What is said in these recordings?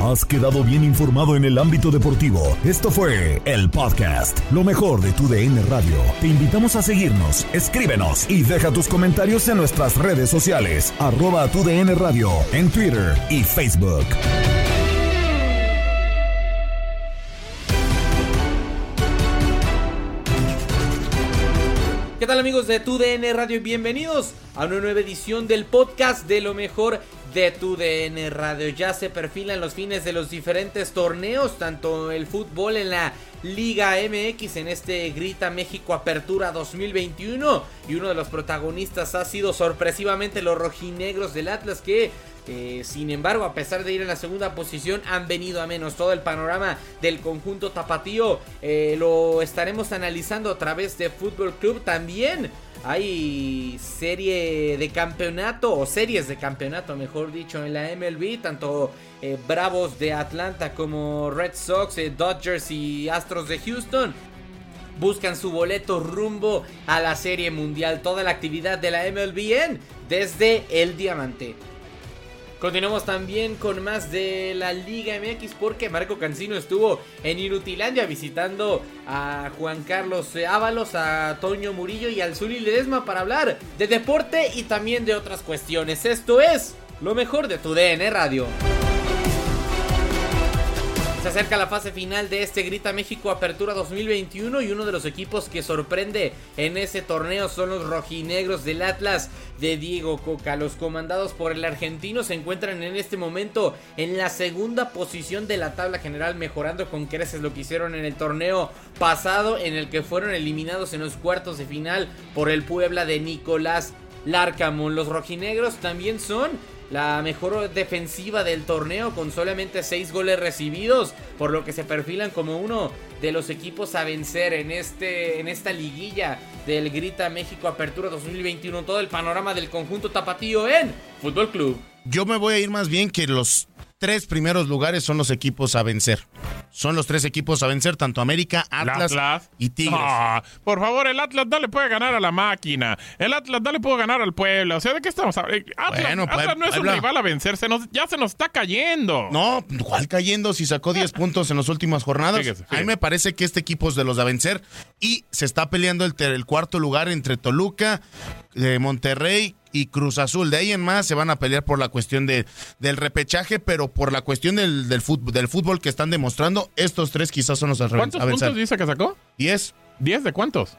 Has quedado bien informado en el ámbito deportivo. Esto fue el podcast, lo mejor de tu DN Radio. Te invitamos a seguirnos, escríbenos y deja tus comentarios en nuestras redes sociales, arroba tu DN Radio, en Twitter y Facebook. ¿Qué tal amigos de TUDN Radio? Bienvenidos a una nueva edición del podcast de lo mejor de TUDN Radio. Ya se perfilan los fines de los diferentes torneos, tanto el fútbol en la Liga MX en este Grita México Apertura 2021 y uno de los protagonistas ha sido sorpresivamente los rojinegros del Atlas que eh, sin embargo, a pesar de ir en la segunda posición, han venido a menos. Todo el panorama del conjunto tapatío eh, lo estaremos analizando a través de Fútbol Club. También hay serie de campeonato, o series de campeonato, mejor dicho, en la MLB. Tanto eh, Bravos de Atlanta como Red Sox, Dodgers y Astros de Houston buscan su boleto rumbo a la Serie Mundial. Toda la actividad de la MLB en desde el Diamante. Continuamos también con más de la Liga MX porque Marco Cancino estuvo en Inutilandia visitando a Juan Carlos Ábalos, a Toño Murillo y al Zuli Ledesma para hablar de deporte y también de otras cuestiones. Esto es lo mejor de tu DN Radio. Se acerca la fase final de este Grita México Apertura 2021 y uno de los equipos que sorprende en ese torneo son los rojinegros del Atlas de Diego Coca. Los comandados por el argentino se encuentran en este momento en la segunda posición de la tabla general, mejorando con creces lo que hicieron en el torneo pasado, en el que fueron eliminados en los cuartos de final por el Puebla de Nicolás Larcamón. Los rojinegros también son la mejor defensiva del torneo con solamente 6 goles recibidos, por lo que se perfilan como uno de los equipos a vencer en, este, en esta liguilla del Grita México Apertura 2021. Todo el panorama del conjunto tapatío en Fútbol Club. Yo me voy a ir más bien que los tres primeros lugares son los equipos a vencer. Son los tres equipos a vencer, tanto América, Atlas, Atlas. y Tigres. Por favor, el Atlas no le puede ganar a la máquina. El Atlas no le puede ganar al pueblo. O sea, ¿de qué estamos hablando? Atlas, Bueno, Atlas no es un rival a vencer. se nos- ya se nos está cayendo. No, ¿cuál cayendo si sacó 10 puntos en las últimas jornadas? Fíjese, A mí me parece que este equipo es de los a vencer y se está peleando el, el cuarto lugar entre Toluca, eh, Monterrey y Cruz Azul. De ahí en más se van a pelear por la cuestión de, del repechaje, pero por la cuestión del, del, fútbol, del fútbol que están demostrando, estos tres quizás son los a, ¿Cuántos a puntos dice que sacó? 10. ¿10 de cuántos?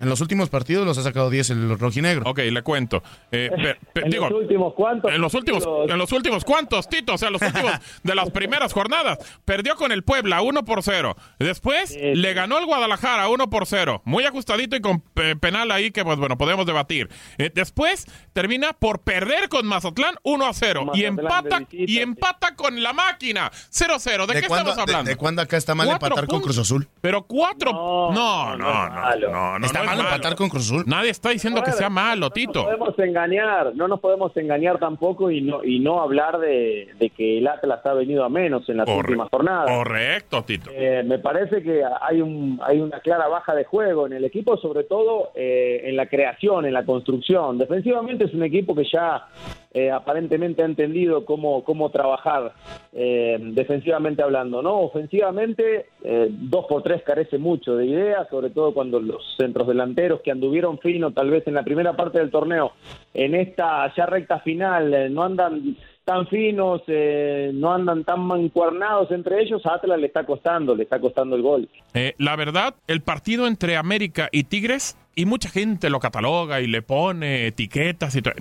En los últimos partidos los ha sacado 10 el rojinegro. Ok, le cuento. Eh, pe- pe- En digo, los últimos cuantos. En los últimos, en los últimos cuantos, Tito, o sea, los últimos de las primeras jornadas. Perdió con el Puebla 1 por 0. Después le ganó el Guadalajara 1 por 0. Muy ajustadito y con eh, penal ahí que, pues bueno, podemos debatir. Eh, después termina por perder con Mazatlán 1 a 0. Y Mazatlán de empata, visita, y empata con la máquina 0 0. ¿De, qué cuándo, estamos hablando? de- de cuándo acá está mal empatar con. Cruz Azul? Pero cuatro. No, No, no, no, no no, no, ¿Está no es mal malo. empatar con Cruz Azul? Nadie está diciendo que sea malo, No Tito. nos podemos engañar, no nos podemos engañar tampoco y no y no hablar de, de que el Atlas ha venido a menos en las Corre- últimas jornadas. Correcto, Tito. Eh, me parece que hay un hay una clara baja de juego en el equipo, sobre todo eh, en la creación, en la construcción. Defensivamente es un equipo que ya eh, aparentemente ha entendido cómo cómo trabajar eh, defensivamente hablando, ¿no? Ofensivamente eh, dos por tres carece mucho de ideas, sobre todo cuando los centros delanteros que anduvieron fino tal vez en la primera parte del torneo, en esta ya recta final eh, no andan tan finos, eh, no andan tan mancuernados entre ellos, a Atlas le está costando, le está costando el gol. Eh, la verdad, el partido entre América y Tigres, y mucha gente lo cataloga y le pone etiquetas y to-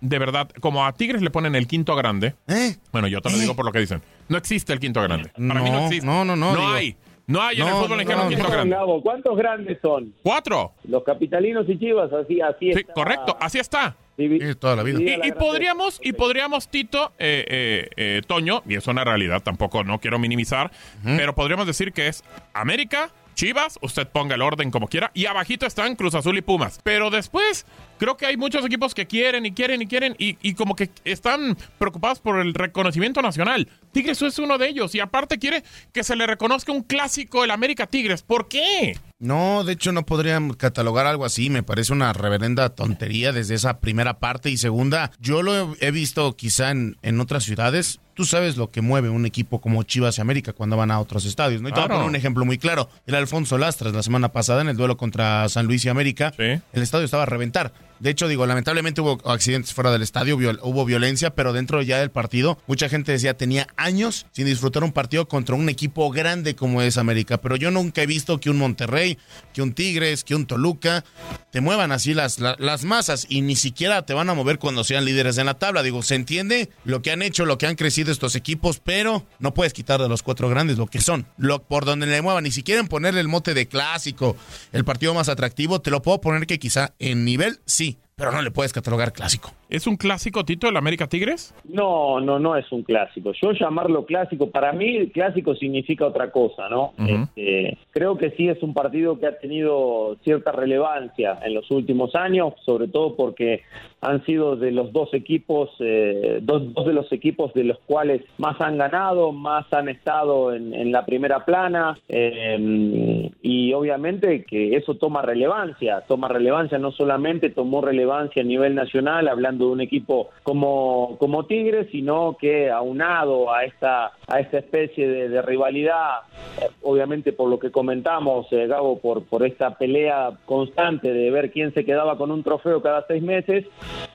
De verdad, como a Tigres le ponen el quinto grande, ¿Eh? bueno, yo te lo ¿Eh? digo por lo que dicen, no existe el quinto grande. Para mí no No, existe. no, no, no, No digo. hay. No hay en No, el fútbol no, mexicano no, un quinto no. grande. Gabo, ¿cuántos grandes son? Cuatro. Los capitalinos y chivas, así, así Sí, está correcto, así está. Sí, toda la vida. Y, y podríamos, y podríamos, Tito, eh, eh, eh, Toño, y es una realidad, tampoco no quiero minimizar, pero podríamos decir que es América, Chivas, usted ponga el orden como quiera, y abajito están Cruz Azul y Pumas. Pero después, creo que hay muchos equipos que quieren y quieren y quieren y, y como que están preocupados por el reconocimiento nacional. Tigres es uno de ellos y aparte quiere que se le reconozca un clásico el América Tigres. ¿Por qué? No, de hecho no podrían catalogar algo así, me parece una reverenda tontería desde esa primera parte y segunda, yo lo he visto quizá en, en otras ciudades, tú sabes lo que mueve un equipo como Chivas y América cuando van a otros estadios, ¿no? Y te voy a poner un ejemplo muy claro, el Alfonso Lastras la semana pasada en el duelo contra San Luis y América, Sí. el estadio estaba a reventar. De hecho, digo, lamentablemente hubo accidentes fuera del estadio, hubo violencia, pero dentro ya del partido, mucha gente decía tenía años sin disfrutar un partido contra un equipo grande como es América. Pero yo nunca he visto que un Monterrey, que un Tigres, que un Toluca te muevan así las, la- las masas y ni siquiera te van a mover cuando sean líderes en la tabla. Digo, se entiende lo que han hecho, lo que han crecido estos equipos, pero no puedes quitar de los cuatro grandes lo que son, lo, por donde le muevan. Ni siquiera ponerle el mote de clásico, el partido más atractivo, te lo puedo poner que quizá en nivel sí, pero no le puedes catalogar clásico. ¿Es un clásico, Tito, el América Tigres? No, no, no es un clásico. Yo llamarlo clásico, para mí el clásico significa otra cosa, ¿no? Este, creo que sí es un partido que ha tenido cierta relevancia en los últimos años, sobre todo porque han sido de los dos equipos, eh, dos, dos de los equipos de los cuales más han ganado, más han estado en, en la primera plana, eh, y obviamente que eso toma relevancia, toma relevancia, no solamente tomó relevancia a nivel nacional, hablando de un equipo como, como Tigres, sino que aunado a esta, a esta especie de, de rivalidad, eh, obviamente por lo que comentamos, eh, Gabo, por, por esta pelea constante de ver quién se quedaba con un trofeo cada seis meses,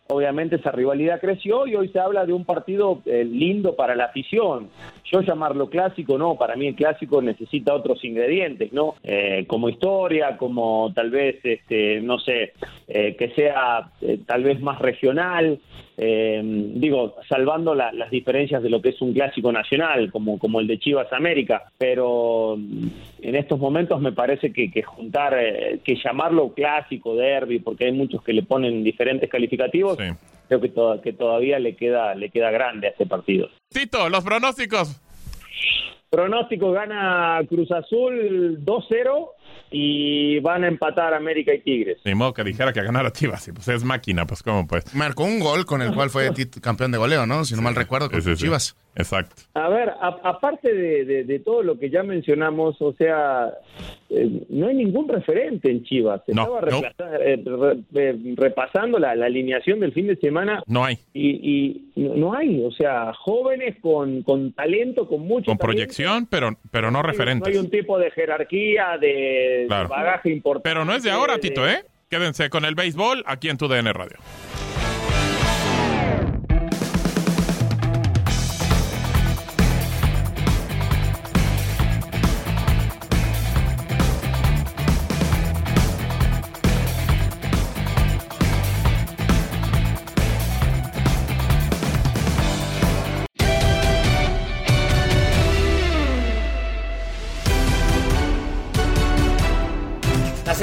obviamente esa rivalidad creció y hoy se habla de un partido eh, lindo para la afición. Yo llamarlo clásico, no, para mí el clásico necesita otros ingredientes, ¿no? Eh, como historia, como tal vez, este, no sé, eh, que sea tal vez más regional, digo, salvando la- las diferencias de lo que es un clásico nacional, como, como el de Chivas América, pero mm, en estos momentos me parece que, que juntar, que llamarlo clásico, derby, porque hay muchos que le ponen diferentes calificativos, Sí. creo que, to- que todavía le queda, le queda grande a este partido. Tito, los pronósticos. Pronóstico gana Cruz Azul 2-0 y van a empatar América y Tigres. Ni modo que dijera que ganara Chivas. Pues es máquina, pues cómo pues. Marcó un gol con el cual fue campeón de goleo, ¿no? Si no mal recuerdo, con Sí, sí, sí. Chivas. Exacto. A ver, a- aparte de, de- de todo lo que ya mencionamos, o sea, eh, no hay ningún referente en Chivas. No, Estaba no. eh, re- eh, repasando la, la alineación del fin de semana No hay. y, y no no hay, o sea, jóvenes con, con talento, con mucho Con talento. proyección, pero, pero no No hay- No hay referentes. un tipo de jerarquía, de, Claro. de bagaje importante. Pero no es de ahora, Tito, ¿eh? Quédense con el béisbol aquí en tu DN Radio.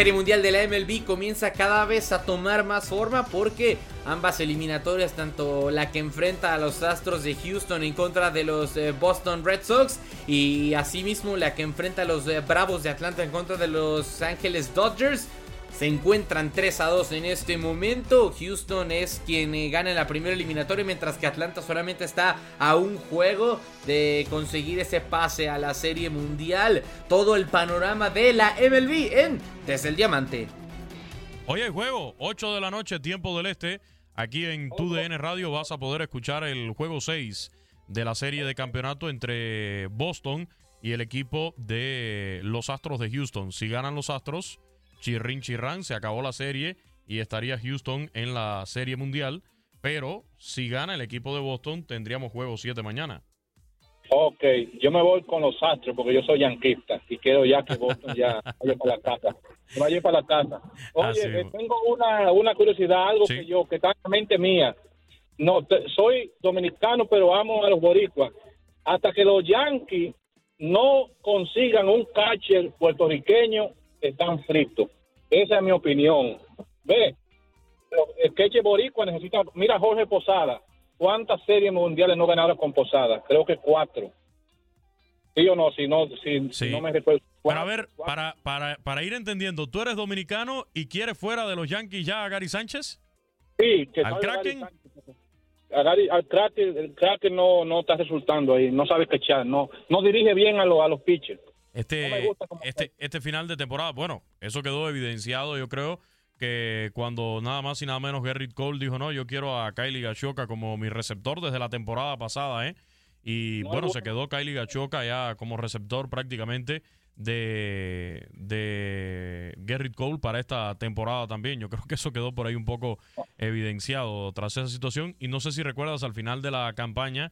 Serie Mundial de la MLB comienza cada vez a tomar más forma porque ambas eliminatorias, tanto la que enfrenta a los Astros de Houston en contra de los eh, Boston Red Sox y asimismo la que enfrenta a los eh, Bravos de Atlanta en contra de los Ángeles Dodgers, se encuentran 3 a 2 en este momento. Houston es quien eh, gana en la primera eliminatoria, mientras que Atlanta solamente está a un juego de conseguir ese pase a la Serie Mundial. Todo el panorama de la MLB en Desde el Diamante. Hoy hay juego, 8 de la noche, tiempo del este. Aquí en TUDN Radio vas a poder escuchar el juego 6 de la serie de campeonato entre Boston y el equipo de los Astros de Houston. Si ganan los Astros, chirrin chirrán, se acabó la serie y estaría Houston en la serie mundial. Pero si gana el equipo de Boston, tendríamos juego 7 mañana. Ok, yo me voy con los Astros porque yo soy yanquista y quiero ya que Boston ya vaya para la casa. Vaya para la casa. Oye, eh, tengo una, una curiosidad, algo Sí. que yo, que está en mente mía. No, te- soy dominicano, pero amo a los boricuas. Hasta que los Yankees no consigan un catcher puertorriqueño, están fritos. Esa es mi opinión. Ve, el catcher boricua necesita... Mira Jorge Posada. ¿Cuántas series mundiales no ganaron con Posada? Creo que cuatro. ¿Sí o no? Si no, si, si Sí. no me recuerdo. Pero a ver, para, para, para ir entendiendo, ¿tú eres dominicano y quieres fuera de los Yankees ya a Gary Sánchez? Sí, que ¿Al Kraken? A Gary- al Kraken, el Kraken no, no está resultando ahí, no sabe quechar, no, no dirige bien a, los a los pitchers. No me Este, gusta este, este final de temporada, bueno, eso quedó evidenciado, yo creo, que cuando nada más y nada menos Gerrit Cole dijo, no, yo quiero a Kylie Gachoka como mi receptor desde la temporada pasada, ¿eh? Y No, bueno, se quedó Kylie Gachoka ya como receptor prácticamente de, de Gerrit Cole para esta temporada también. Yo creo que eso quedó por ahí un poco evidenciado tras esa situación. Y no sé si recuerdas al final de la campaña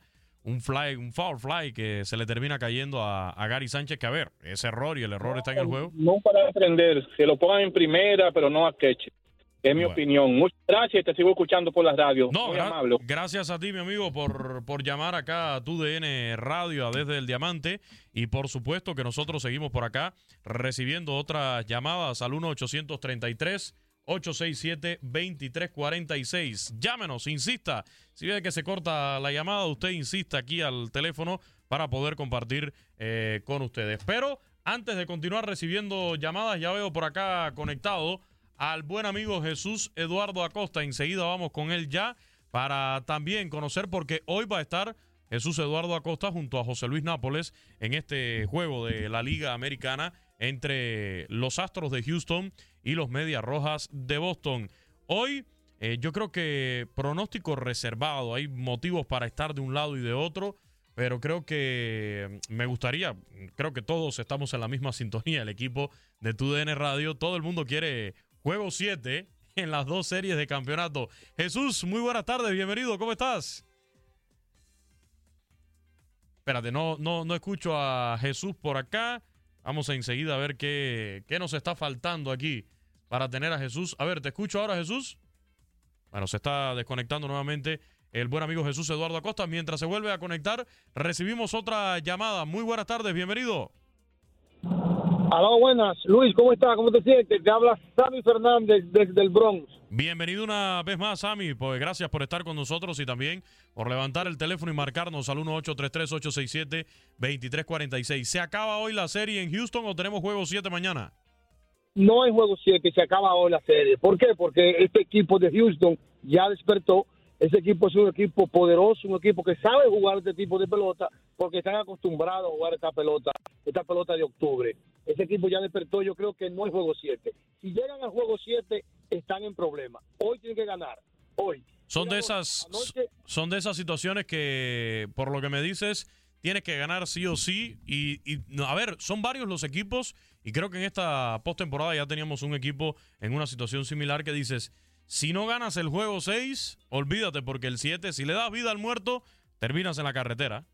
un fly, un foul fly que se le termina cayendo a, a Gary Sánchez, que a ver, es error y el error está en el juego. No para aprender, que lo pongan en primera, pero no a queche. Es mi Bueno. opinión. Muchas gracias, te sigo escuchando por la radio. No, Muy amable. gracias a ti, mi amigo, por, por llamar acá a tu DN Radio a desde el Diamante. Y por supuesto que nosotros seguimos por acá recibiendo otras llamadas al 1-833. 867-2346. Llámenos, insista. Si ve que se corta la llamada, usted insista aquí al teléfono para poder compartir eh, con ustedes. Pero antes de continuar recibiendo llamadas, ya veo por acá conectado al buen amigo Jesús Eduardo Acosta. Enseguida vamos con él ya para también conocer, porque hoy va a estar Jesús Eduardo Acosta junto a José Luis Nápoles en este juego de la Liga Americana entre los Astros de Houston y los Medias Rojas de Boston. Hoy eh, yo creo que pronóstico reservado, hay motivos para estar de un lado y de otro, pero creo que me gustaría, creo que todos estamos en la misma sintonía, el equipo de TUDN Radio, todo el mundo quiere juego 7 en las dos series de campeonato. Jesús, muy buenas tardes, bienvenido, ¿cómo estás? Espérate, no, no, no escucho a Jesús por acá. Vamos enseguida a ver qué, qué nos está faltando aquí para tener a Jesús. A ver, ¿te escucho ahora, Jesús? Bueno, se está desconectando nuevamente el buen amigo Jesús Eduardo Acosta. Mientras se vuelve a conectar, recibimos otra llamada. Muy buenas tardes, bienvenido. Aló, buenas. Luis, ¿cómo estás? ¿Cómo te sientes? Te habla Sammy Fernández desde el Bronx. Bienvenido una vez más, Sammy. Pues gracias por estar con nosotros y también por levantar el teléfono y marcarnos al 1833-867-2346. ¿Se acaba hoy la serie en Houston o tenemos juego 7 mañana? No hay juego 7, se acaba hoy la serie. ¿Por qué? Porque este equipo de Houston ya despertó. Ese equipo es un equipo poderoso, un equipo que sabe jugar este tipo de pelota porque están acostumbrados a jugar esta pelota, esta pelota de octubre. Ese equipo ya despertó, yo creo que no hay juego 7. Si llegan al juego 7, están en problema. Hoy tienen que ganar, hoy. Son de esas anoche- son de esas situaciones que, por lo que me dices, tienes que ganar sí o sí. Y, a ver, son varios los equipos y creo que en esta postemporada ya teníamos un equipo en una situación similar que dices, si no ganas el juego 6, olvídate porque el 7, si le das vida al muerto, terminas en la carretera.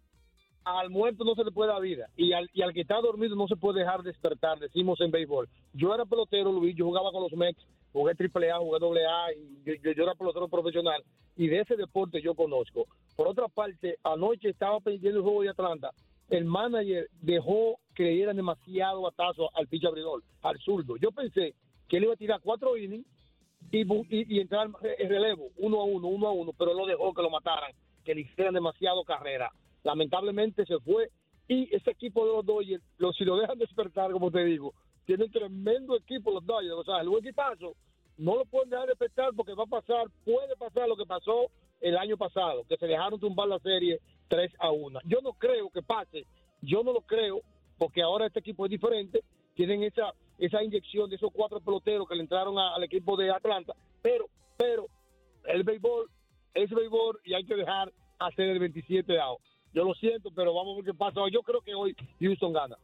al muerto no se le puede dar vida y al, y al que está dormido no se puede dejar despertar, decimos en béisbol. Yo era pelotero, Luis, yo jugaba con los Mets, jugué triple A, jugué doble A, y yo, yo- yo era pelotero profesional y de ese deporte yo conozco. Por otra parte, anoche estaba perdiendo el juego de Atlanta, el manager dejó que le dieran demasiado batazo al pitch abridor, al zurdo. Yo pensé que él iba a tirar cuatro innings y, entrar en relevo, uno a uno, uno a uno, pero no dejó que lo mataran, que le hicieran demasiado carrera. Lamentablemente se fue y ese equipo de los Dodgers, lo- si lo dejan despertar, como te digo, tienen tremendo equipo los Dodgers, o sea, el buen equipazo, no lo pueden dejar despertar porque va a pasar, puede pasar lo que pasó el año pasado, que se dejaron tumbar la serie 3 a 1. Yo no creo que pase, yo no lo creo, porque ahora este equipo es diferente, tienen esa esa inyección de esos cuatro peloteros que le entraron al equipo de Atlanta, pero, pero, el béisbol es béisbol y hay que dejar hacer el 27 out. Yo lo siento, pero vamos a ver qué pasa. Yo creo que hoy Houston gana.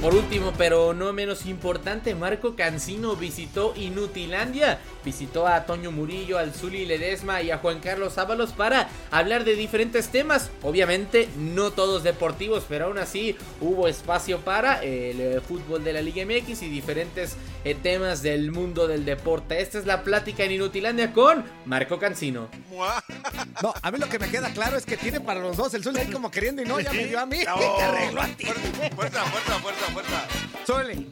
Por último, pero no menos importante, Marco Cancino visitó Inutilandia. Visitó a Toño Murillo, al Zuli Ledesma y a Juan Carlos Ábalos para hablar de diferentes temas. Obviamente, no todos deportivos, pero aún así hubo espacio para el eh, fútbol de la Liga MX y diferentes temas del mundo del deporte. Esta es la plática en Inutilandia con Marco Cancino. No, a mí lo que me queda claro es que tiene para los dos el Zuli ahí como queriendo y no, ya me dio a mí. Te arregló a ti. Fuerza, fuerza, fuerza, fuerza. Zuli,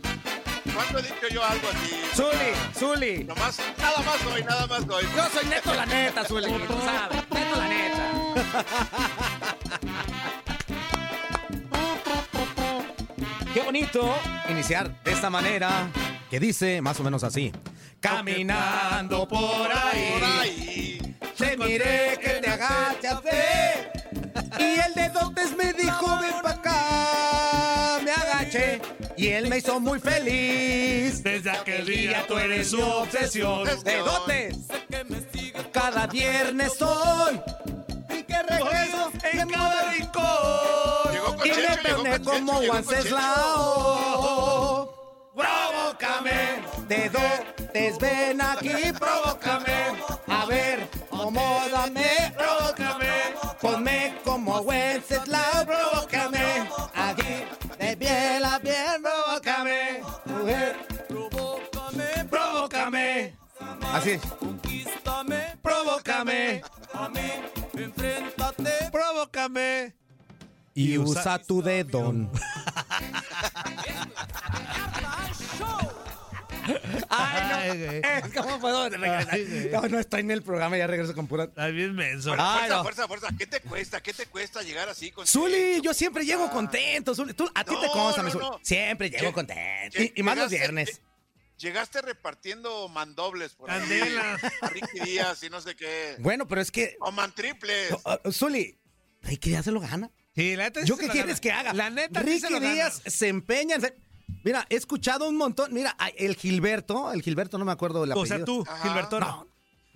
¿Cuándo he dicho yo algo así? Zuli, Zuli. Nomás, nada más hoy, nada más hoy. Yo soy neto la neta, Zuli, tú sabes. Neto la neta. Qué bonito iniciar de esta manera que dice más o menos así. Caminando por ahí, te miré que te agachaste y el de dotes me dijo ven pa' acá. Me agaché y él me hizo muy feliz. Desde aquel día tú eres su obsesión. De dotes. Cada viernes soy y que regreso en cada rincón. Y me con como Wenceslao. Provócame, de dotes ven aquí, provócame. A ver, acomódame, provócame. Ponme como Wenceslao, provócame. Aquí, de piel a piel, provócame. Mujer, provócame, provócame. Así. Provócame. Provócame. Y usa tu dedón. Ay, no. ¿Cómo puedo regresar? No, no estoy en el programa, ya regreso con pura. Está bien menso. Ay, Fuerza, no. fuerza, fuerza. ¿Qué te cuesta? ¿Qué te cuesta llegar así con Zuli, yo siempre llego contento. Zuli. Tú, a ti te consta, no, Zuli. Siempre llego Lle- contento. Y, y más los viernes. Llegaste repartiendo mandobles por ahí. Candela. A Ricky Díaz y no sé qué. Bueno, pero es que. O mantriples. uh, Zuli, Ricky Díaz se lo gana. Sí, la neta sí ¿Yo se qué lo quieres gana. que haga? La neta sí Ricky se lo gana. Díaz se empeña en ser- Mira, he escuchado un montón. Mira, el Gilberto, el Gilberto no me acuerdo del O apellido. sea, tú, Ajá. Gilberto. No,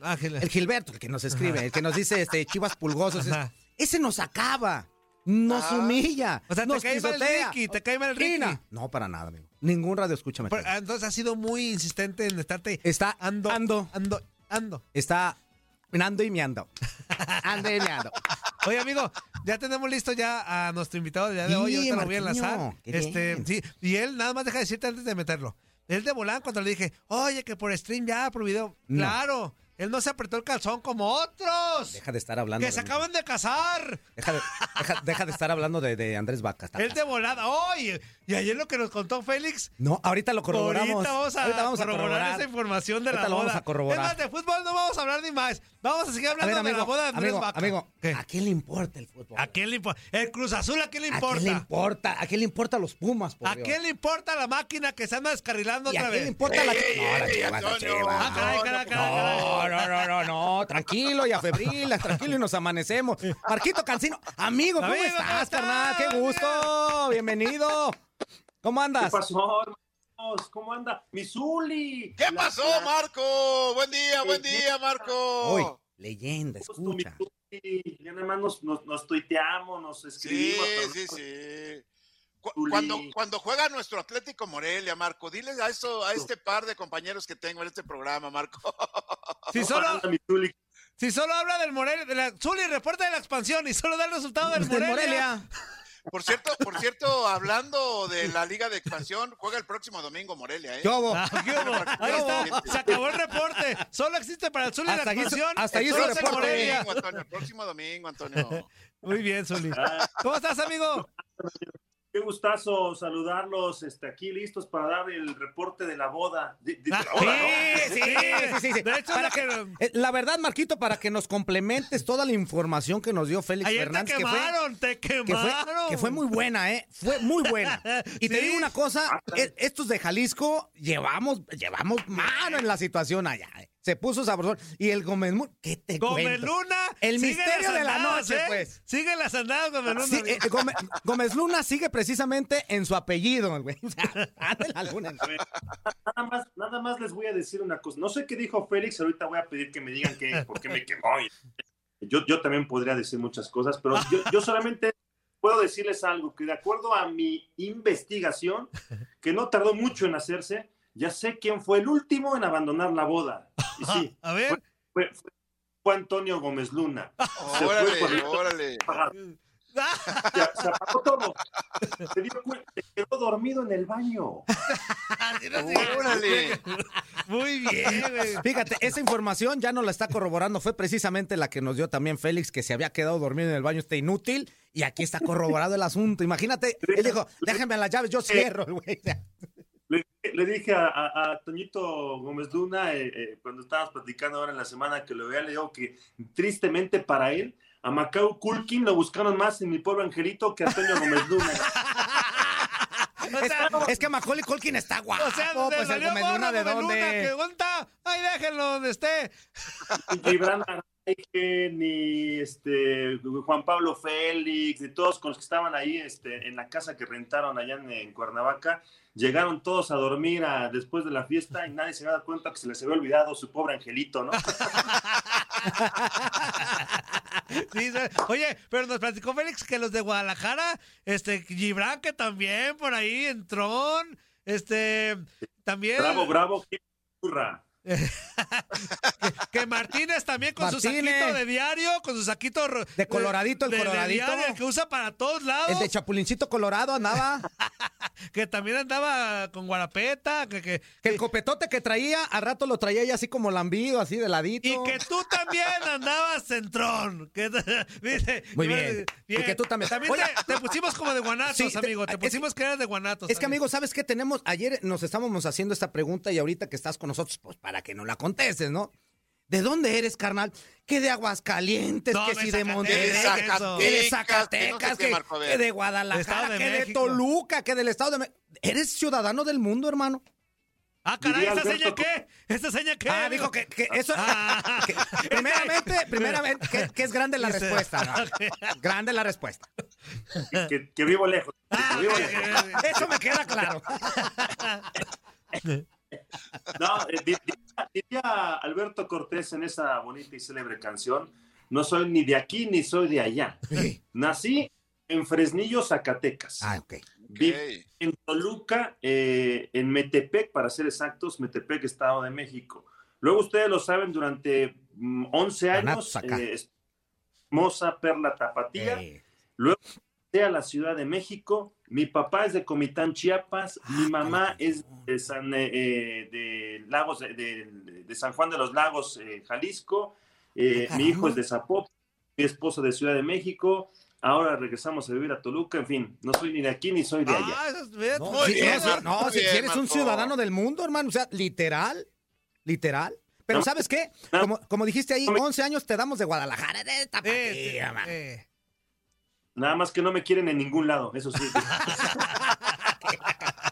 Ah, Gil- el Gilberto, el que nos escribe, el que nos dice este Chivas Pulgosos. es- ese nos acaba, nos Ah. humilla, O sea, te nos cae mal el. Ricky, te cae mal el Ricky. No, para nada, amigo. Ningún radio escucha me Pero, ah, entonces has sido muy insistente en estarte. Está ando, ando. ando, ando. Está ando y meando. Ando y meando. Oye, amigo, ya tenemos listo ya a nuestro invitado del día de hoy. Sí, Ahorita lo voy a enlazar. Este, bien. sí, y él nada más deja de decirte antes de meterlo. Él de volán cuando le dije, oye, que por stream ya, por video. No. Claro, él no se apretó el calzón como otros. Deja de estar hablando. que se acaban de casar. Deja de, deja- deja de estar hablando de, de Andrés Vaca. Está- Él de volada. Oye, y ayer lo que nos contó Félix. No, ahorita lo corroboramos. Ahorita vamos a, Ahorita vamos a corroborar, corroborar. esa información de Ahorita la lo boda. vamos a corroborar. Es más, de fútbol no vamos a hablar ni más. Vamos a seguir A hablando de la boda de Andrés amigo, Vaca. amigo, ¿Qué? ¿a quién le importa el fútbol? ¿A quién le importa? El Cruz Azul, ¿a quién le ¿A importa? quién le importa? ¿A quién le importa los Pumas? por ¿A Dios? quién le importa la máquina que se anda descarrilando ¿Y a otra quién vez? le importa la No, la Chivas, la. Chivas. Ah, caray, caray, caray, No, no, no, no, tranquilo y a febril, tranquilo y nos amanecemos. Marquito Cancino, amigo, ¿cómo Amigo, estás, carnal? ¡Qué gusto! Bienvenido. ¿Cómo ¿Qué andas? pasó, hermanos? ¿Cómo anda? ¡Misuli! ¿Qué pasó, Marco? Buen día, buen día, Marco. Hoy, leyenda, escucha. Ya nada más nos, nos, nos tuiteamos, nos Sí, escribimos. sí, sí. Zuli. Cuando, cuando juega nuestro Atlético Morelia, Marco, diles a eso, a este par de compañeros que tengo en este programa, Marco. Si ¿Cómo solo, si solo habla del Morelia, de la Zuli reporta de la expansión y solo da el resultado del Morelia. Morelia. Por cierto, por cierto, hablando de la Liga de Expansión, juega el próximo domingo Morelia, ¿eh? ¿Qué hubo? Ah, ¿qué hubo? Ahí está, se acabó el reporte. Solo existe para el Zuli la Hasta expansión. hasta ahí su solo el reporte. Morelia. Domingo, Antonio, el próximo domingo, Antonio. Muy bien, Zuli. ¿Cómo estás, amigo? Qué gustazo saludarlos. Este, aquí listos para dar el reporte de la boda. De, de- de la boda, ¿no? Sí, sí, sí, sí, sí. De hecho, Para que- eh, la verdad, Marquito, para que nos complementes toda la información que nos dio Félix Ayer te Fernández, que fue, quemaron, te que, fue, quemaron. que fue muy buena, ¿eh? Fue muy buena. Y te digo una cosa, e- estos de Jalisco llevamos, llevamos mano en la situación allá. ¿eh? Se puso sabrosón. Y el Gómez Mu- ¿qué te Gómez cuento? Luna. El misterio de la andadas, noche, ¿eh? pues. Sigue las andadas, Gómez Luna. Sí, eh, Gómez, Gómez Luna sigue precisamente en su apellido, güey. O sea, en la luna. Nada más, nada más les voy a decir una cosa. No sé qué dijo Félix, ahorita voy a pedir que me digan qué, por qué me quemó. Yo, yo también podría decir muchas cosas, pero yo, yo solamente puedo decirles algo, que de acuerdo a mi investigación, que no tardó mucho en hacerse, ya sé quién fue el último en abandonar la boda. Y sí, A ver. fue, fue- fue Antonio Gómez Luna. Se fue Órale, por el- órale. Ya, se apagó todo. Se dio cuenta, se quedó dormido en el baño. Órale. Muy bien, güey. Fíjate, esa información ya no la está corroborando. Fue precisamente la que nos dio también Félix, que se había quedado dormido en el baño este inútil. Y aquí está corroborado el asunto. Imagínate, él dijo, déjenme las llaves, yo cierro, güey. Le, le dije a, a- a Toñito Gómez Luna, eh, eh, cuando estábamos platicando ahora en la semana que lo veía, le digo que tristemente para él, a Macau Culkin lo buscaron más en mi pueblo Angelito que a Antonio Gómez Luna. O sea, es, es que Macaulay Culkin está guapo. o sea, pues el salió Gomeluna gordo, de dónde. que ¿dónde está? Ay, déjenlo donde esté. Gibran Araige, ni este Juan Pablo Félix, ni todos con los que estaban ahí este, en la casa que rentaron allá en, en Cuernavaca, llegaron todos a dormir a- después de la fiesta y nadie se había dado cuenta que se les había olvidado su pobre angelito, ¿no? Sí. Oye, pero nos platicó Félix que los de Guadalajara, este, Gibran que también por ahí, Entrón, este, también. bravo, bravo, qué burra. Que Martínez también con su saquito de diario, con su saquito De coloradito, el de- de coloradito. diario, que usa para todos lados. El de Chapulincito Colorado andaba. que también andaba con guarapeta, que, que, Que el copetote que traía, al rato lo traía ya así como lambido, así de ladito. y que tú también andabas centrón. Que. Muy bien. Y que tú también. Oye, te, te pusimos como de guanatos, Sí, amigo. Te es- pusimos que eras de guanatos. Es que, amigo. amigo, ¿sabes qué tenemos? Ayer nos estábamos haciendo esta pregunta y ahorita que estás con nosotros, pues para que no la contestes, ¿no? ¿De dónde eres, carnal? Que de Aguascalientes, No, que de si de Monterrey, que de Que no sé Zacatecas, qué, que, de Guadalajara, de que de. Toluca, que del Estado de México. ¿Eres ciudadano del mundo, hermano? Ah, caray, ¿esa seña qué? ¿Esa seña qué? Ah, dijo que, que eso... Ah. que- primeramente, primeramente, que, que es grande la respuesta. ¿no? Grande la respuesta. Que, que vivo lejos. Ah, que vivo lejos. Eso me queda claro. No, eh, di- diría, diría Alberto Cortés en esa bonita y célebre canción, no soy ni de aquí ni soy de allá. Nací en Fresnillo, Zacatecas. Ah, ok. Viví en Toluca, eh, en Metepec, para ser exactos, Metepec, Estado de México. Luego ustedes lo saben, durante mm, 11 años, Ganatos acá. eh, Moza Perla Tapatía. Eh, Luego a la Ciudad de México. Mi papá es de Comitán, Chiapas. mi mamá es de San, eh, eh, de Lagos, de, San Juan de los Lagos, eh, Jalisco. Eh, Ah, mi hijo es de Zapopan. Mi esposo de Ciudad de México. Ahora regresamos a vivir a Toluca. En fin, no soy ni de aquí ni soy de allá. Ah, No, Muy bien, si, eres un ciudadano del mundo, hermano, o sea, literal, literal. Pero No. ¿sabes qué? No. Como, como dijiste ahí, No me- 11 años te damos de Guadalajara, de Eh, sí, tapatía, man. eh. Nada más que no me quieren en ningún lado, eso sí.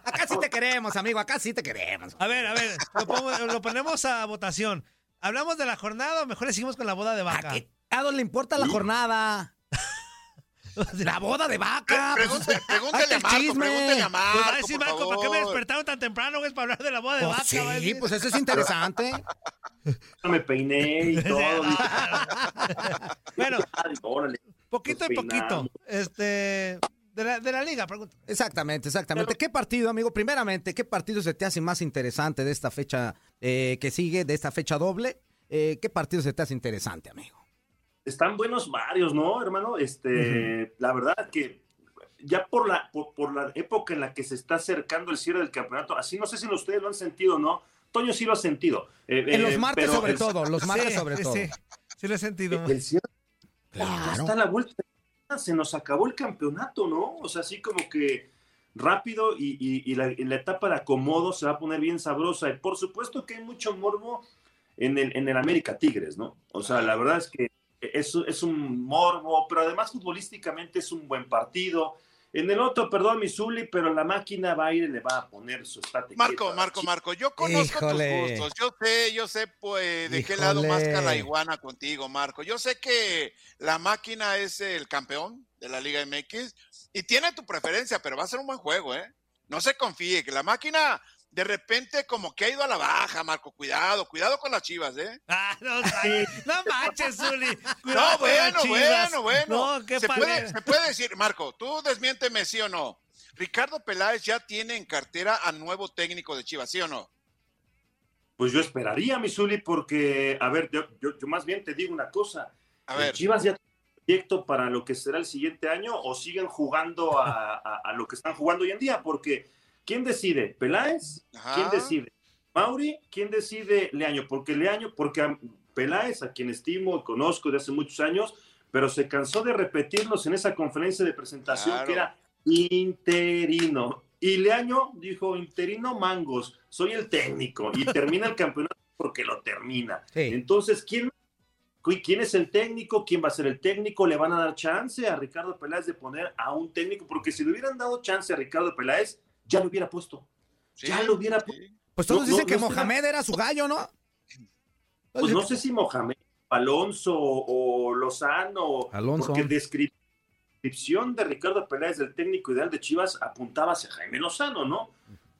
Acá sí te queremos, amigo, acá sí te queremos. A ver, a ver, lo, pongo- lo ponemos a votación. ¿Hablamos de la jornada o mejor le seguimos con la boda de ¿A vaca? qué chingados le importa la jornada? La boda de vaca. pues, Pregúntale, pregúntale hazte a el Marco, chisme. pregúntale a Marco, Pues va a decir por Marco, ¿para qué me favor. despertaron tan temprano, güey, para hablar de la boda de Pues vaca? va a sí, decir. pues eso es interesante. me peiné y todo. bueno, Ay, órale. Poquito y poquito. Este, de la, de la liga, pregunta. Exactamente, exactamente. ¿Qué partido, amigo? Primeramente, ¿qué partido se te hace más interesante de esta fecha eh, que sigue, de esta fecha doble? Eh, ¿Qué partido se te hace interesante, amigo? Están buenos varios, ¿no, hermano? Este, la verdad que ya por la, por, por la época en la que se está acercando el cierre del campeonato, así no sé si ustedes lo han sentido o no. Toño sí lo ha sentido. Eh, En los eh, martes pero sobre el- todo, los martes Sí, sobre sí, todo. Sí, sí lo he sentido. El cierre Claro. está a la vuelta. Se nos acabó el campeonato, ¿no? O sea, así como que rápido y, y- y la, etapa de acomodo se va a poner bien sabrosa. Y por supuesto que hay mucho morbo en el, en el América Tigres, ¿no? O sea, la verdad es que es un morbo, pero además futbolísticamente es un buen partido. En el otro, perdón, Misuli, pero la máquina va a ir y le va a poner su estate Marco. Marco, Marco, yo conozco Híjole. tus gustos. Yo sé, yo sé pues, de qué lado más la iguana contigo, Marco. Yo sé que la máquina es el campeón de la Liga MX y tiene tu preferencia, pero va a ser un buen juego, ¿eh? No se confíe, que la máquina de repente como que ha ido a la baja, Marco. Cuidado, cuidado con las chivas, ¿eh? Ah, no, no manches, Zuli. Cuidado No, bueno, bueno, bueno. No, qué se, padre. puede, se puede decir, Marco, tú desmiénteme, sí o no. Ricardo Peláez ya tiene en cartera a nuevo técnico de Chivas, ¿sí o no? Pues yo esperaría, Misuli, porque, a ver, yo, yo- yo más bien te digo una cosa. A ¿El ver. Chivas ya proyecto para lo que será el siguiente año o siguen jugando a, a- a lo que están jugando hoy en día? Porque, ¿quién decide? ¿Peláez? Ajá. ¿Quién decide? ¿Mauri? ¿Quién decide Leaño? Porque Leaño, porque a Peláez, a quien estimo y conozco de hace muchos años, pero se cansó de repetirnos en esa conferencia de presentación Claro. que era interino. Y Leaño dijo, interino mangos, soy el técnico y termina el campeonato porque lo termina. Sí. Entonces, ¿quién, ¿quién es el técnico? ¿Quién va a ser el técnico? ¿Le van a dar chance a Ricardo Peláez de poner a un técnico? Porque si le hubieran dado chance a Ricardo Peláez, ya lo hubiera puesto. ya lo hubiera puesto. Pues todos No, dicen no, que no Mohamed era su gallo, ¿no? Pues no sé si Mohamed, Alonso o Lozano, Alonso. porque descri- descripción de Ricardo Peláez del técnico ideal de Chivas apuntaba hacia Jaime Lozano, ¿no?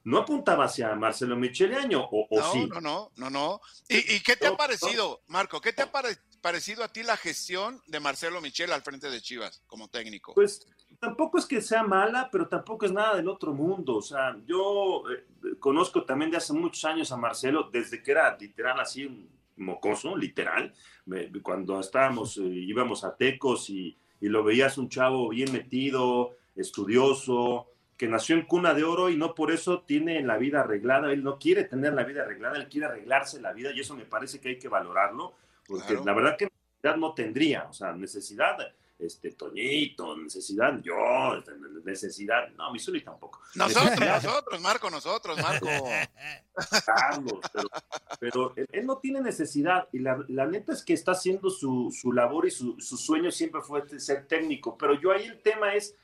No apuntaba hacia Marcelo Michele Año, o, o No, sí. no, no, no, no. ¿Y, y qué te ha parecido, Marco? ¿Qué te ha pare- parecido a ti la gestión de Marcelo Michel al frente de Chivas como técnico? Pues tampoco es que sea mala, pero tampoco es nada del otro mundo. O sea, yo eh, conozco también de hace muchos años a Marcelo, desde que era literal así un mocoso, literal. Me- Cuando estábamos, eh, íbamos a Tecos y, y lo veías un chavo bien metido, estudioso, que nació en cuna de oro y no por eso tiene la vida arreglada. Él no quiere tener la vida arreglada, él quiere arreglarse la vida y eso me parece que hay que valorarlo, porque Claro. la verdad que necesidad no tendría, o sea, necesidad, este, Toñito, necesidad, yo, este, necesidad, no, Misuli tampoco. Nosotros, nosotros, Marco, nosotros, Marco. Carlos, pero, pero él, él no tiene necesidad y la, la neta es que está haciendo su, su labor y su, su sueño siempre fue ser técnico, pero yo ahí el tema es,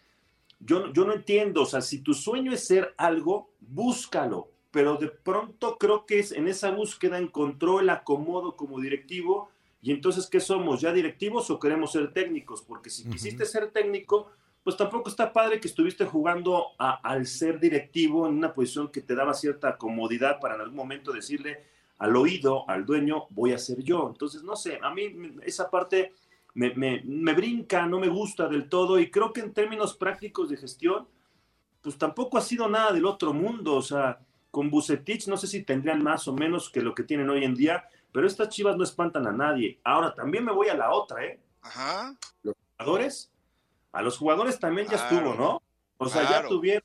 yo, yo no entiendo, o sea, si tu sueño es ser algo, búscalo, pero de pronto creo que es en esa búsqueda encontró el acomodo como directivo y entonces, ¿qué somos? ¿Ya directivos o queremos ser técnicos? Porque si quisiste ser técnico, pues tampoco está padre que estuviste jugando a- al ser directivo en una posición que te daba cierta comodidad para en algún momento decirle al oído, al dueño, voy a ser yo. Entonces, no sé, a mí esa parte me, me- me brinca, no me gusta del todo y creo que en términos prácticos de gestión, pues tampoco ha sido nada del otro mundo. O sea, con Bucetich no sé si tendrían más o menos que lo que tienen hoy en día, pero estas chivas no espantan a nadie. Ahora, también me voy a la otra, ¿eh? Ajá. Los jugadores, a los jugadores también ya Claro. estuvo, ¿no? O sea, ya tuvieron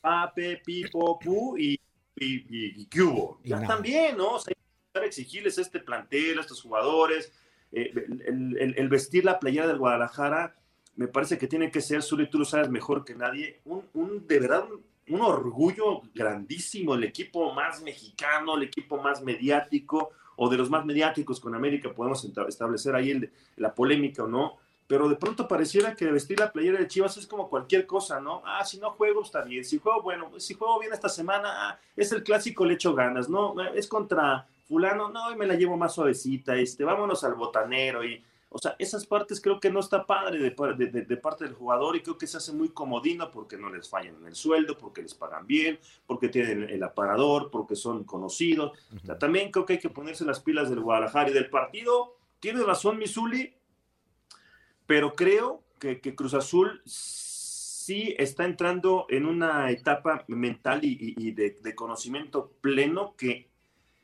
Pape, Pipo, Pu y, y, y, y ¿qué hubo? Y Ya también, ¿no? O sea, hay que exigirles a este plantel, a estos jugadores, eh, el, el- el vestir la playera del Guadalajara, me parece que tiene que ser, Zuli, tú lo sabes mejor que nadie, un, un de verdad, un, un orgullo grandísimo, el equipo más mexicano, el equipo más mediático, o de los más mediáticos con América, podemos establecer ahí el- la polémica o no, pero de pronto pareciera que vestir la playera de Chivas es como cualquier cosa, ¿no? Ah, si no juego está bien, si juego, bueno, si juego bien esta semana, ah, es el clásico, le echo ganas, ¿no? Es contra fulano, no, hoy me la llevo más suavecita, este, vámonos al botanero y, o sea, esas partes creo que no está padre de, de- de- parte del jugador y creo que se hace muy comodino porque no les fallan en el sueldo, porque les pagan bien, porque tienen el aparador, porque son conocidos. O sea, también creo que hay que ponerse las pilas del Guadalajara y del partido. Tiene razón Misuli, pero creo que, que Cruz Azul sí está entrando en una etapa mental y, y- y de, de conocimiento pleno que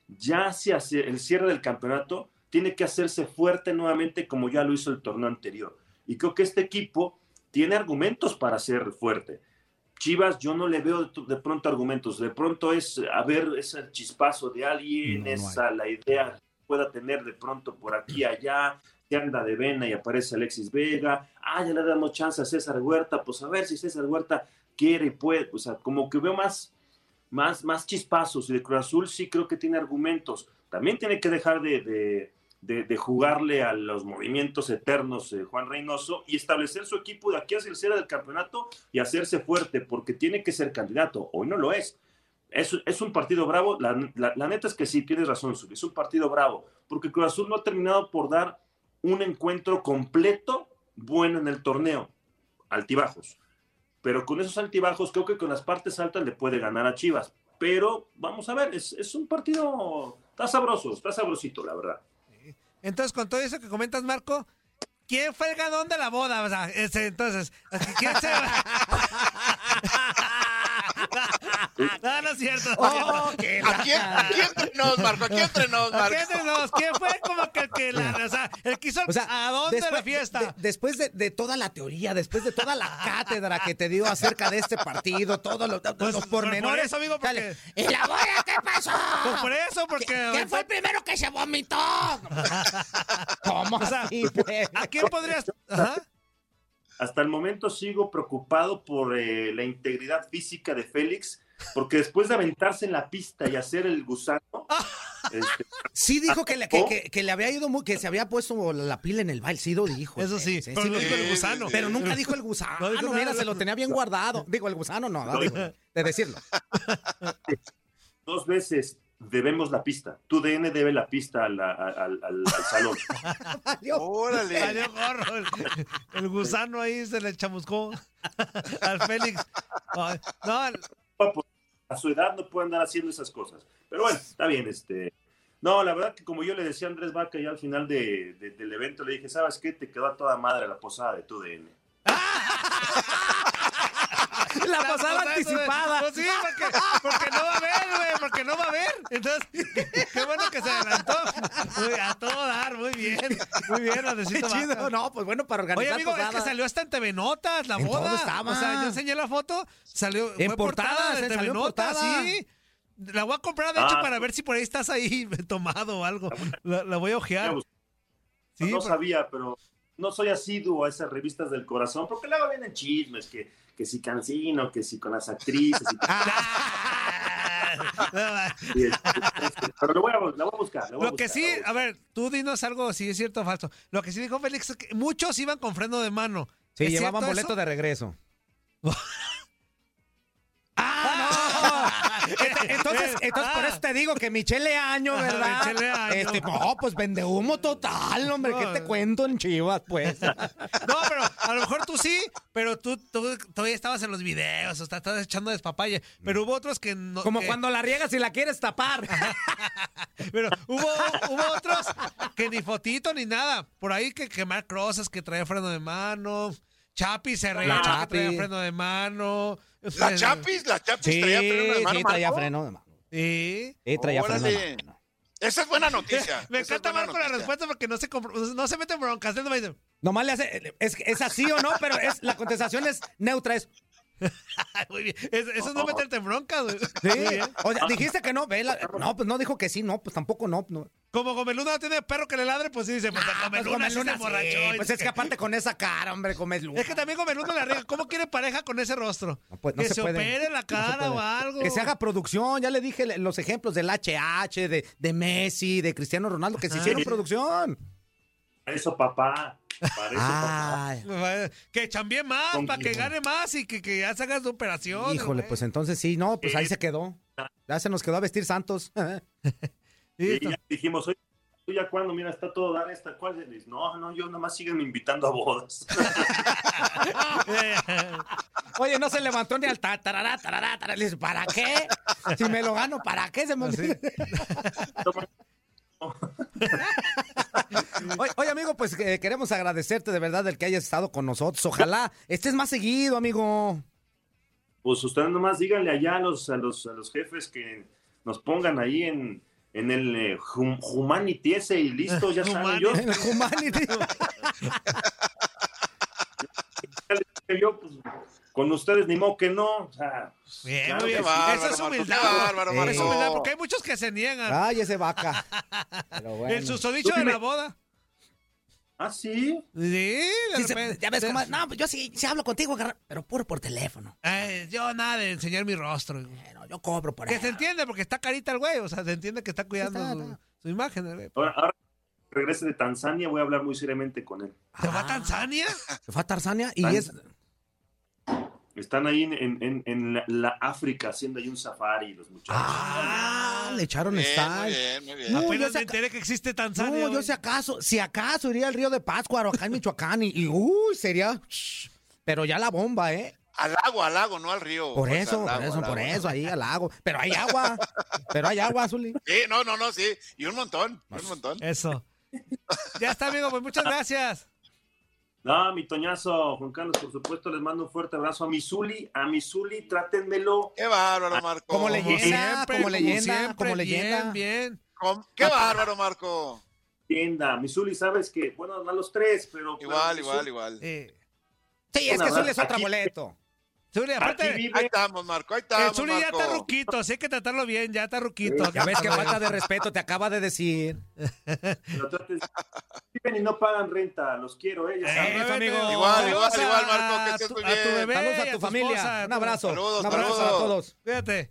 ya hacia el cierre del campeonato tiene que hacerse fuerte nuevamente como ya lo hizo el torneo anterior. Y creo que este equipo tiene argumentos para ser fuerte. Chivas, yo no le veo de, pronto argumentos. De pronto es a ver ese chispazo de alguien, No, no hay. esa la idea que pueda tener de pronto por aquí allá, que anda de vena y aparece Alexis Vega. Ah, ya le damos chance a César Huerta, pues a ver si César Huerta quiere y puede. O sea, como que veo más, más, más chispazos. Y de Cruz Azul sí creo que tiene argumentos. También tiene que dejar de, de, de- jugarle a los movimientos eternos eh, Juan Reynoso y establecer su equipo de aquí hacia el cierre del campeonato y hacerse fuerte, porque tiene que ser candidato. Hoy no lo es. Es, es un partido bravo. La, la- neta es que sí, tienes razón, Es un partido bravo, porque Cruz Azul no ha terminado por dar un encuentro completo bueno en el torneo. Altibajos. Pero con esos altibajos, creo que con las partes altas le puede ganar a Chivas. Pero vamos a ver, es, es un partido. Está sabroso, está sabrosito, la verdad. Entonces, con todo eso que comentas, Marco, ¿quién fue el ganón de la boda? O sea, ese, entonces, ¿quién se No, no es cierto. Oh, qué Aquí, aquí entre nos, Marco, aquí entre nos, ¿A Marco. quién? ¿Quién fue como que el que la, o sea, el que hizo O sea, a dónde después, la fiesta? de- después de, de toda la teoría, después de toda la cátedra que te dio acerca de este partido, todos los, Pues, los por pormenores. eso, amigo, porque- dale, ¿Y la boda qué pasó? Pues por eso, porque ¿Qué, qué fue el primero que se vomitó? ¿Cómo O sea, así, pues? ¿a quién podrías? Ajá. Hasta el momento sigo preocupado por eh, la integridad física de Félix, porque después de aventarse en la pista y hacer el gusano, Este, Sí dijo que le, que, que- que le había ido muy, que se había puesto la pila en el baile, sí lo dijo. Eso sí, sí, pero sí no lo dijo el gusano. Pero nunca dijo el gusano, No dijo nada. mira, se lo tenía bien guardado. Digo, el gusano no, no, digo, de decirlo. dos veces debemos la pista. Tu DN debe la pista al, al- al- al salón. Órale. Salió gorro. El, el gusano ahí se le chamuscó al Félix. Ay, No, Pues, a su edad no puede andar haciendo esas cosas. Pero bueno, está bien. este No, la verdad que como yo le decía a Andrés Vaca ya al final de- de- del evento, le dije, ¿sabes qué? Te quedó a toda madre la posada de tu DN. La pasada posada de- anticipada. Pues sí, porque, porque no va a haber, güey, porque no va a haber. Entonces, qué bueno que se adelantó. Muy, a todo dar, muy bien. Muy bien, Qué Andresito Vaca. chido, no, pues bueno, para organizar Oye, amigo, es que salió hasta en TV Notas la En boda. todo estaba. O sea, yo enseñé la foto, salió En fue portada, de se TV Notas, portada. sí. La voy a comprar, de hecho, Ah. para ver si por ahí estás ahí tomado o algo. La, la voy a ojear. Sí, no pero- sabía, pero no soy asiduo a esas revistas del corazón, porque luego vienen chismes, que, que si Cancino, que si con las actrices. y- pero lo voy a, la voy a buscar. la voy a Lo que buscar, sí, a a ver, tú dinos algo si es cierto o falso. Lo que sí dijo Félix es que muchos iban con freno de mano. Sí, ¿Es llevaban boleto eso? de regreso. ¡Ah, no! Entonces, entonces por eso te digo que Michele Año, ¿verdad? Michele Año. Este, no, pues vende humo total, hombre. ¿Qué te cuento en Chivas, pues? No, pero a lo mejor tú sí, pero tú, tú todavía estabas en los videos, o sea, estabas echando despapalle. Pero hubo otros que no. Como que- cuando la riegas y la quieres tapar. Pero hubo, hubo otros que ni fotito ni nada. Por ahí que quemar crosas, que traía freno de mano. Chapi se reía La que Chapi. traía freno de mano. La Chapis, la Chapis Sí, traía freno de mano, sí, traía Marco. freno de mano. Sí. Sí, traía freno de mano. Esa es buena noticia. Me Esa encanta Marco la noticia. respuesta porque no se, no se mete en broncas. Él no me dice, Nomás le hace, es, es así o no, pero es, la contestación es neutra. Es, "Ay, muy bien. Es- eso es no meterte en broncas. güey. sí. O sea, dijiste que no, ve la- no, pues no dijo que sí, no, pues tampoco no. no. Como Gomeluna no tiene perro que le ladre, pues sí dice, pues Ah, pues Gomeluna sí se Gomeluna, emborrachó. sí, Pues es que aparte con esa cara, hombre, comes luz. Es que también Gomeluna la riega. ¿Cómo quiere pareja con ese rostro? pues, no que se se, puede. opere la No cara o algo. Que se haga producción, ya le dije le- los ejemplos del HH, de, de Messi, de Cristiano Ronaldo, que se hicieron producción. Eso, papá. Para eso, papá. Ay, Que chambie más, para que gane más y que, que ya se haga su operación. híjole, güey. pues entonces sí, no, pues ahí Eh. se quedó. Ya se nos quedó a vestir Santos. Y ya dijimos, oye, ¿tú ya cuándo? Mira, está todo dar esta. Dice, No, no, yo nomás siguen invitando a bodas. Oye, no se levantó ni al ta- tarará, tarará, tarará. Le dice, ¿para qué? Si me lo gano, ¿para qué? Se me... oye, oye, amigo, pues eh, queremos agradecerte de verdad el que hayas estado con nosotros. Ojalá estés más seguido, amigo. Pues ustedes nomás díganle allá a los, a los, a los jefes que nos pongan ahí en, en el eh, hum- Humanity ese y listo, ya saben. Yo, En el Humanity. yo, pues, con ustedes ni modo que no. O sea, Bien, claro muy que bien. sí. bárbaro, Eso es humildad. bárbaro, Eso es humildad, porque hay muchos que se niegan. Ay, ese vaca. Pero bueno. El susodicho de la boda. Ah, sí. Sí, se- ya ves cómo. No, pues yo sí, sí hablo contigo, pero puro por teléfono. Ay, yo nada de enseñar mi rostro. Bueno, yo cobro por Que eso. se entiende, porque está carita el güey. O sea, se entiende que está cuidando Está, su, imagen. el güey. Ahora, ahora que regrese de Tanzania, voy a hablar muy seriamente con él. ¿Se va a Ah, Tanzania? Se fue a Tarzania y Tan- es. Están ahí en, en- en- en la, la África haciendo ahí un safari los muchachos. Ah, le echaron Bien, muy style. bien, muy bien. No, Apenas acá- enteré que existe Tanzania. No, yo si acaso, si acaso iría al río de Pátzcuaro, acá en Michoacán, y, y, uy, sería. Pero ya la bomba, ¿eh? Al lago, al lago, no al río. Por pues, eso, por lago, eso, por lago. eso, ahí al lago. Pero hay agua. Pero hay agua, Zuli. Sí, no, no, no, sí. Y un montón, un montón. Eso. Ya está, amigo. Pues muchas gracias. No, mi Toñazo, Juan Carlos, por supuesto, les mando un fuerte abrazo a mi Zuli, a mi Zuli, trátenmelo. Qué bárbaro, Marco. Como leyenda, Siempre, como leyenda, siempre, como leyenda. Bien, bien. Qué bárbaro, Marco. Tienda, mi Zuli, sabes que, bueno, a los tres, pero. Igual, pero, igual, igual. Eh, Sí, es que Zuli es otro aquí- boleto. Zuli, Aquí aparte, Ahí estamos, Marco, ahí el estamos, Zuli ya Marco. está ruquito, así hay que tratarlo bien, ya está ruquito. Ya ves que falta de respeto, te acaba de decir. viven y no pagan renta, los quiero, eh. Eso, amigo. Igual, igual, igual, a- Marco, que a estés tu- muy A tu bien. bebé, Saludos a tu familia. esposa, Un abrazo. Saludos, Un abrazo saludos. para todos. Cuídate.